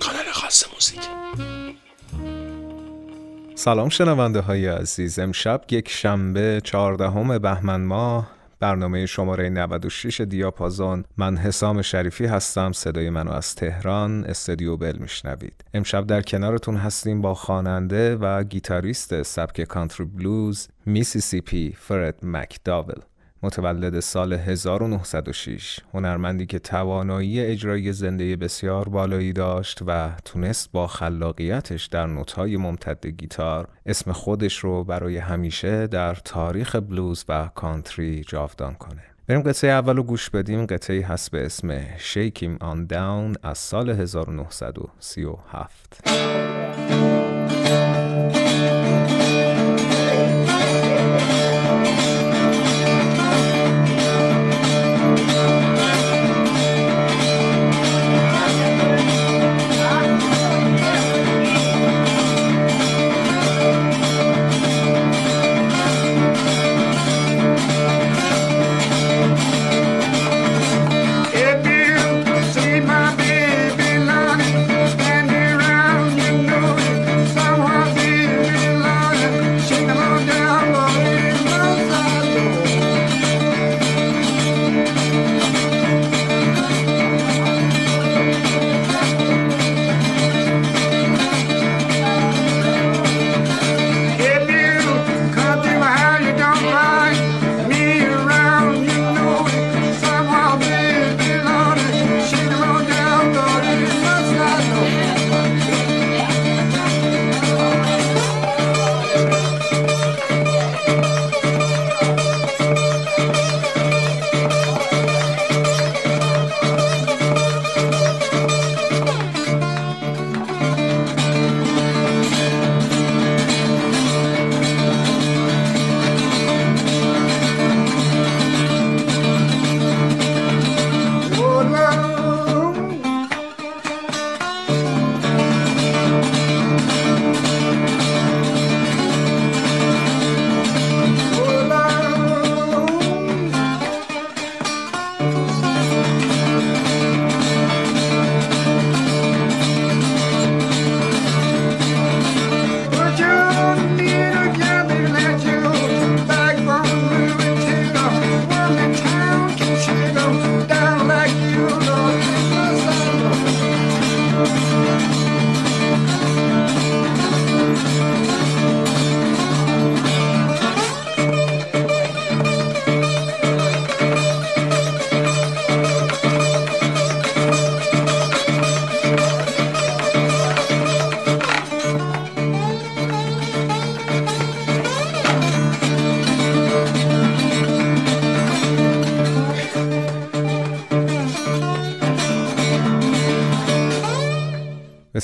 کانال خاص موزیک. سلام شنونده های عزیز. امشب یک شنبه چهاردهم بهمن ماه برنامه شماره 96 دیاپازون. من حسام شریفی هستم. صدای منو از تهران استودیو بل میشنوید. امشب در کنارتون هستیم با خواننده و گیتاریست سبک کانتری بلوز میسیسیپی فرد مکداول. متولد سال 1906 هنرمندی که توانایی اجرای زنده بسیار بالایی داشت و تونست با خلاقیتش در نوتهای ممتد گیتار اسم خودش رو برای همیشه در تاریخ بلوز و کانتری جاودان کنه. بریم قطعه اول رو گوش بدیم. قطعه هست به اسم Shake Him On Down از سال 1937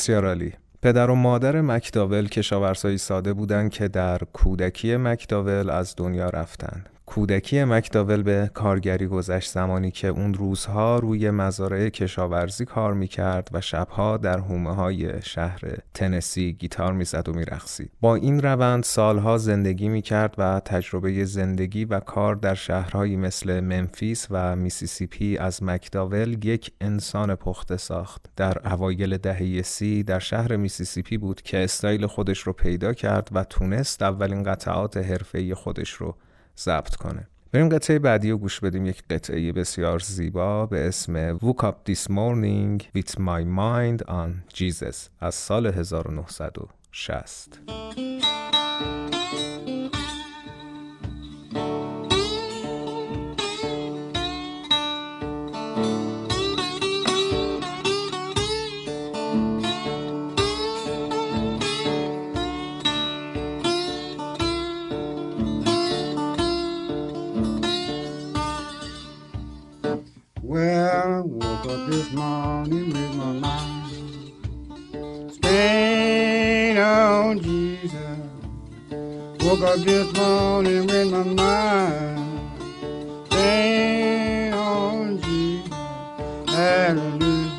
بسیار پدر و مادر مکداول کشاورزایی ساده بودند که در کودکی مکداول از دنیا رفتند. کودکی مکداول به کارگری گذشت زمانی که اون روزها روی مزارع کشاورزی کار می‌کرد و شبها در حومه های شهر تنسی گیتار می‌زد و میرقصید. با این روند سالها زندگی می‌کرد و تجربه زندگی و کار در شهرهایی مثل ممفیس و میسیسیپی از مکداول یک انسان پخته ساخت. در اوایل دهه سی در شهر میسیسیپی بود که استایل خودش رو پیدا کرد و تونست اولین قطعات حرفه‌ای خودش رو ضبط کنه. بریم قطعه بعدی رو گوش بدیم یک قطعه بسیار زیبا به اسم Woke Up This Morning With My Mind on Jesus از سال 1960 up this morning with my mind stayed on Jesus. Woke up this morning with my mind stayed on Jesus. Hallelujah,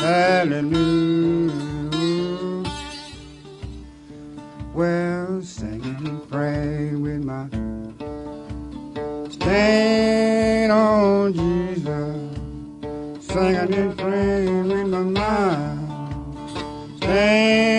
hallelujah. Well, singing Sing a new dream in my mind. Hey.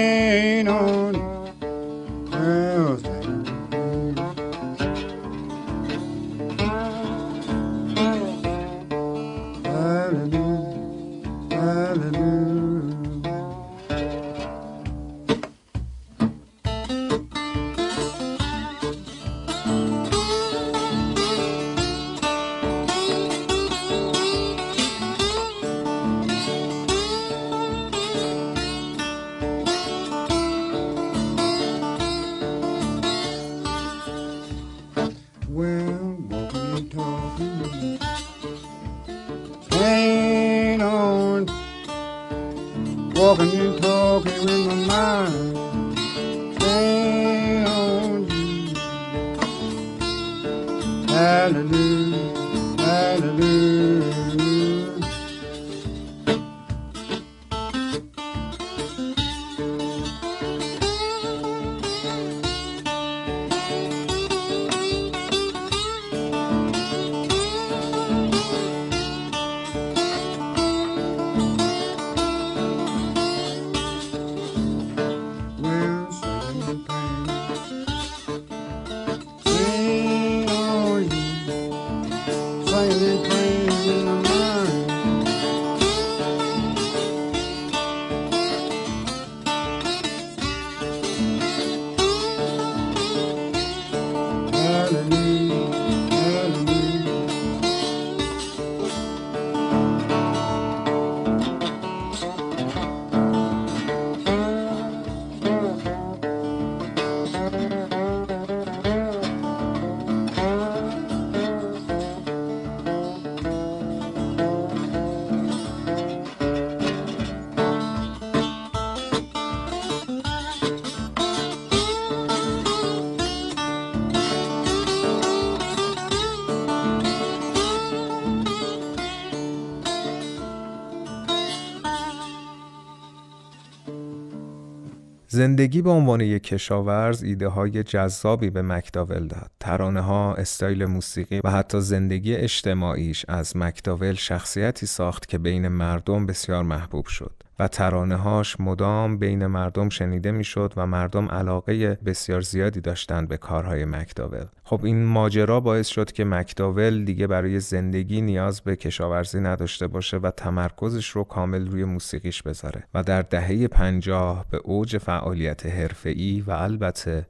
And talking with my mind, on, hallelujah, زندگی به عنوان یک کشاورز ایده های جذابی به مکداول داد. ترانه ها، استایل موسیقی و حتی زندگی اجتماعیش از مکداول شخصیتی ساخت که بین مردم بسیار محبوب شد و ترانه هاش مدام بین مردم شنیده می‌شد و مردم علاقه بسیار زیادی داشتند به کارهای مکداول. خب این ماجرا باعث شد که مکداول دیگه برای زندگی نیاز به کشاورزی نداشته باشه و تمرکزش رو کامل روی موسیقیش بذاره و در دهه پنجاه به اوج فعالیت حرفه‌ای و البته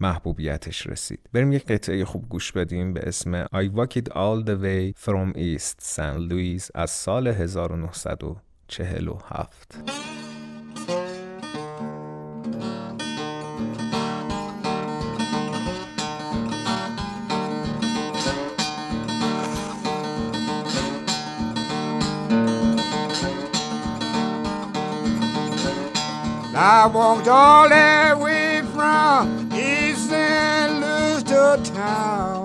محبوبیتش رسید. بریم یک قطعه خوب گوش بدیم به اسم I Walk It All The Way From East St. Louis از سال 1947 I walked all that way from East St. Louis to town.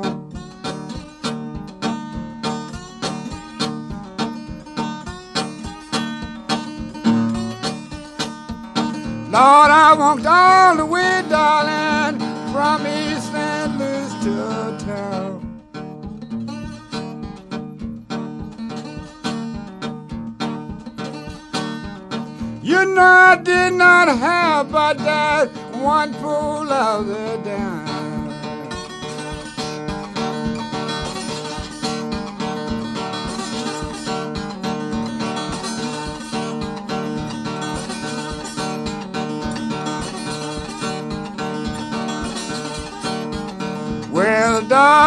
Lord, I walked all the way, darling, from East St. Louis to town. You know I did not have but that one pull of the dime.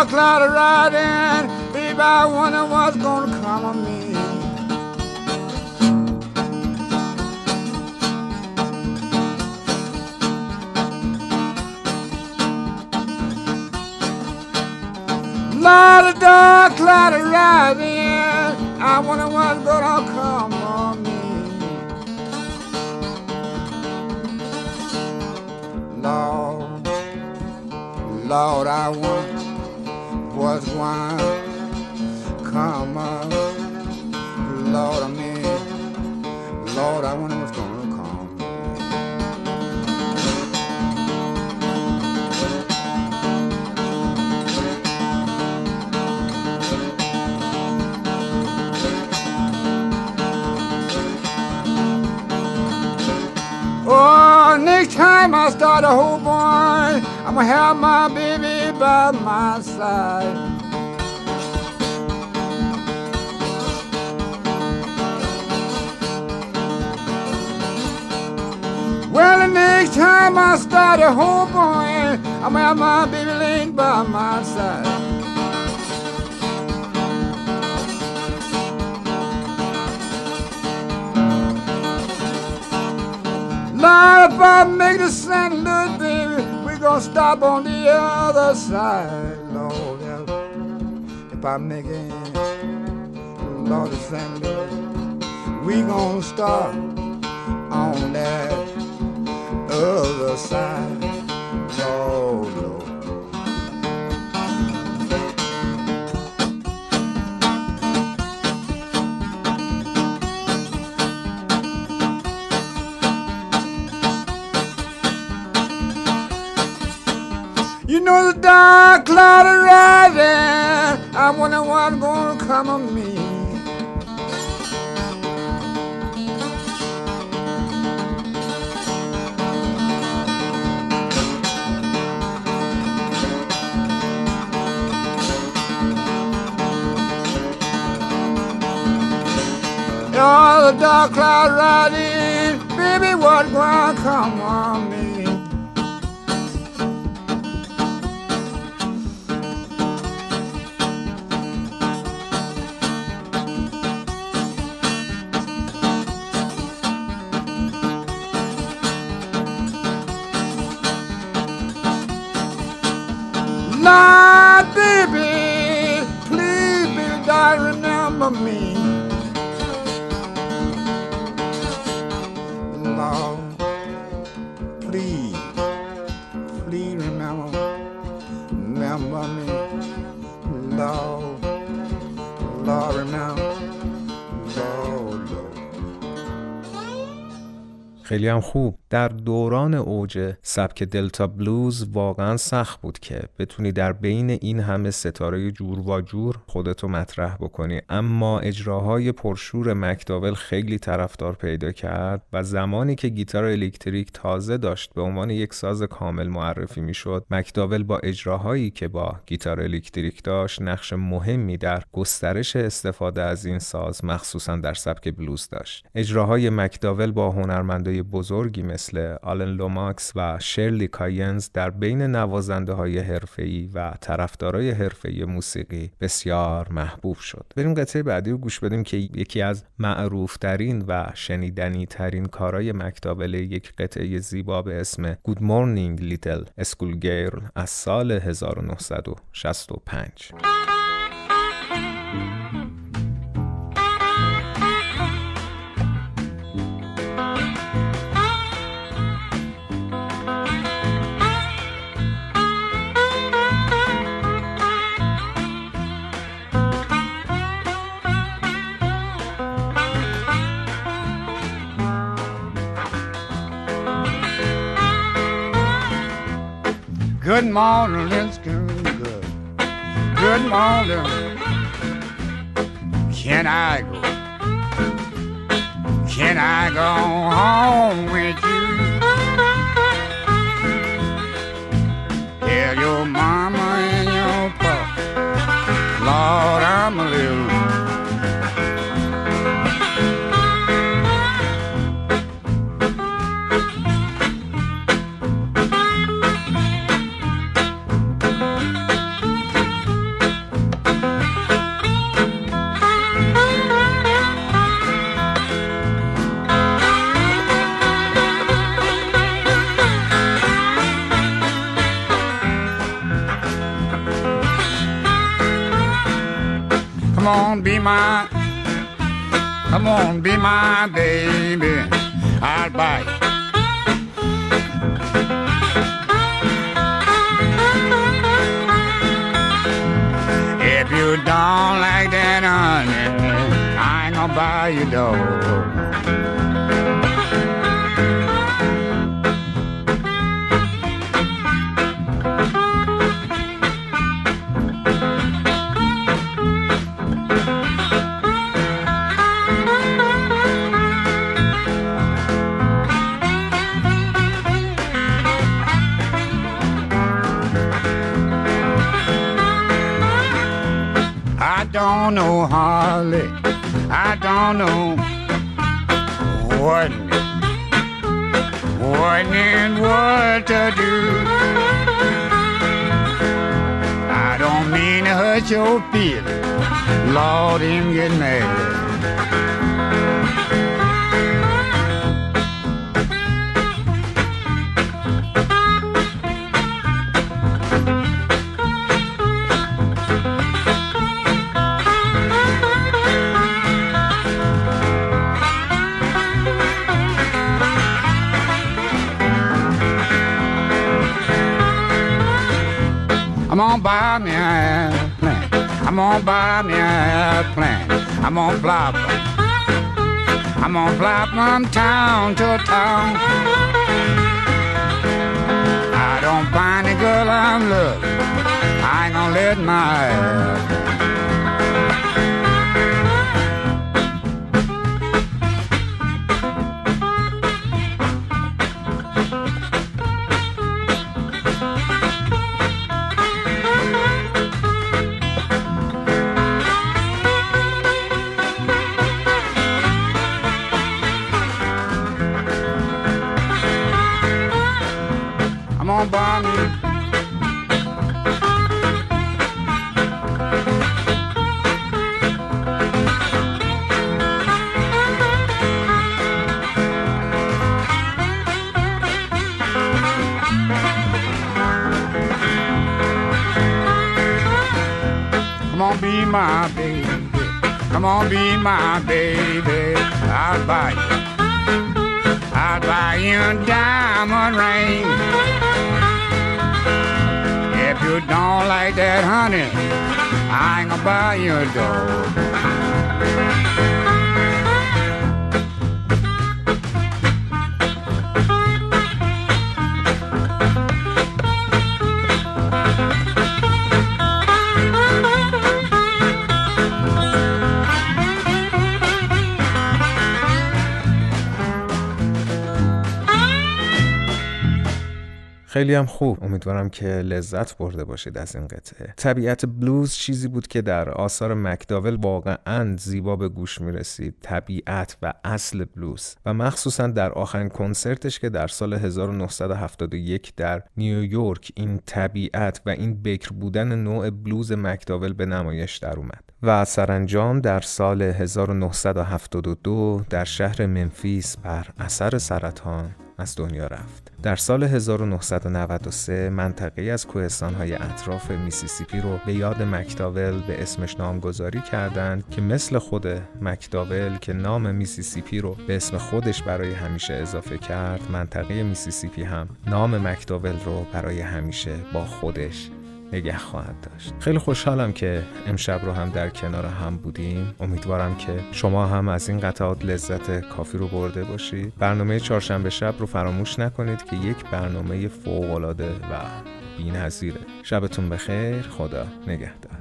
Dark cloud of riding, baby, I wonder what's gonna come of me. Lot of dark cloud of rising, I wonder what's gonna come on me. Lord, Lord, I wonder was one. Come on, Lord, I mean. Lord, I wonder what's gonna Oh, next time I start a whole boy, I'm gonna have my baby by my side. Well, the next time I start a whole boy, I'm have my baby laying by my side. Lord, if I make the St. We gonna stop on the other side, Lord. If I make it, Lord, St. Louis, we gonna stop on that other side, Lord. Know the dark cloud is rising. I wonder what's gonna come of me. Oh, the dark cloud riding, baby, what gonna come on me? Lord, baby, please, baby, darling, remember me. Lord, please, please remember, remember me. Lord, Lord, remember, Lord, Lord. خیلی هم خوب در دوران اوج سبک دلتا بلوز واقعا سخت بود که بتونی در بین این همه ستاره جور و جور خودتو مطرح بکنی. اما اجراهای پرشور مکداول خیلی طرفدار پیدا کرد و زمانی که گیتار الکتریک تازه داشت به عنوان یک ساز کامل معرفی می‌شد مکداول با اجراهایی که با گیتار الکتریک داشت نقش مهمی در گسترش استفاده از این ساز مخصوصا در سبک بلوز داشت. اجراهای مکداول با هنرمندای بزرگی مثل آلن لوماکس و شرلی کاینز در بین نوازنده های حرفه‌ای و طرفدارای حرفه‌ای موسیقی بسیار محبوب شد. بریم قطعه بعدی رو گوش بدیم که یکی از معروفترین و شنیدنی ترین کارای مکداول یک قطعه زیبا به اسم Good Morning Little School Girl از سال 1965. Morning, it's good. good. Good morning. Can I go? Can I go home with you? Tell your mama and your papa, Lord, I'm a little. On, be my, come on, be my baby. I'll buy. If you don't like that, honey, I ain't gonna buy you dog. What what and what to do. I don't mean to hurt your feelings. Lord, him get mad. Gonna buy me an airplane. I'm gonna buy me an airplane. I'm gonna fly. I'm gonna fly from town to town. Come on, be my baby. I'll buy you. I'll buy you a diamond ring. If you don't like that, honey, I ain't gonna buy you a dog. خیلی هم خوب. امیدوارم که لذت برده باشید از این قطعه. طبیعت بلوز چیزی بود که در آثار مکداول واقعا زیبا به گوش می رسید طبیعت و اصل بلوز و مخصوصا در آخرین کنسرتش که در سال 1971 در نیویورک این طبیعت و این بکر بودن نوع بلوز مکداول به نمایش در اومد. و سرانجام در سال 1972 در شهر منفیس بر اثر سرطان از دنیا رفت. در سال 1993 منطقه از کوهستانهای اطراف میسیسیپی رو به یاد مکداول به اسمش نامگذاری کردند که مثل خود مکداول که نام میسیسیپی رو به اسم خودش برای همیشه اضافه کرد منطقه میسیسیپی هم نام مکداول رو برای همیشه با خودش نگه خواهد داشت. خیلی خوشحالم که امشب رو هم در کنار هم بودیم. امیدوارم که شما هم از این قطعات لذت کافی رو برده باشید. برنامه چهارشنبه شب رو فراموش نکنید که یک برنامه فوق‌العاده و بی‌نظیره. شبتون بخیر. خدا نگهدار.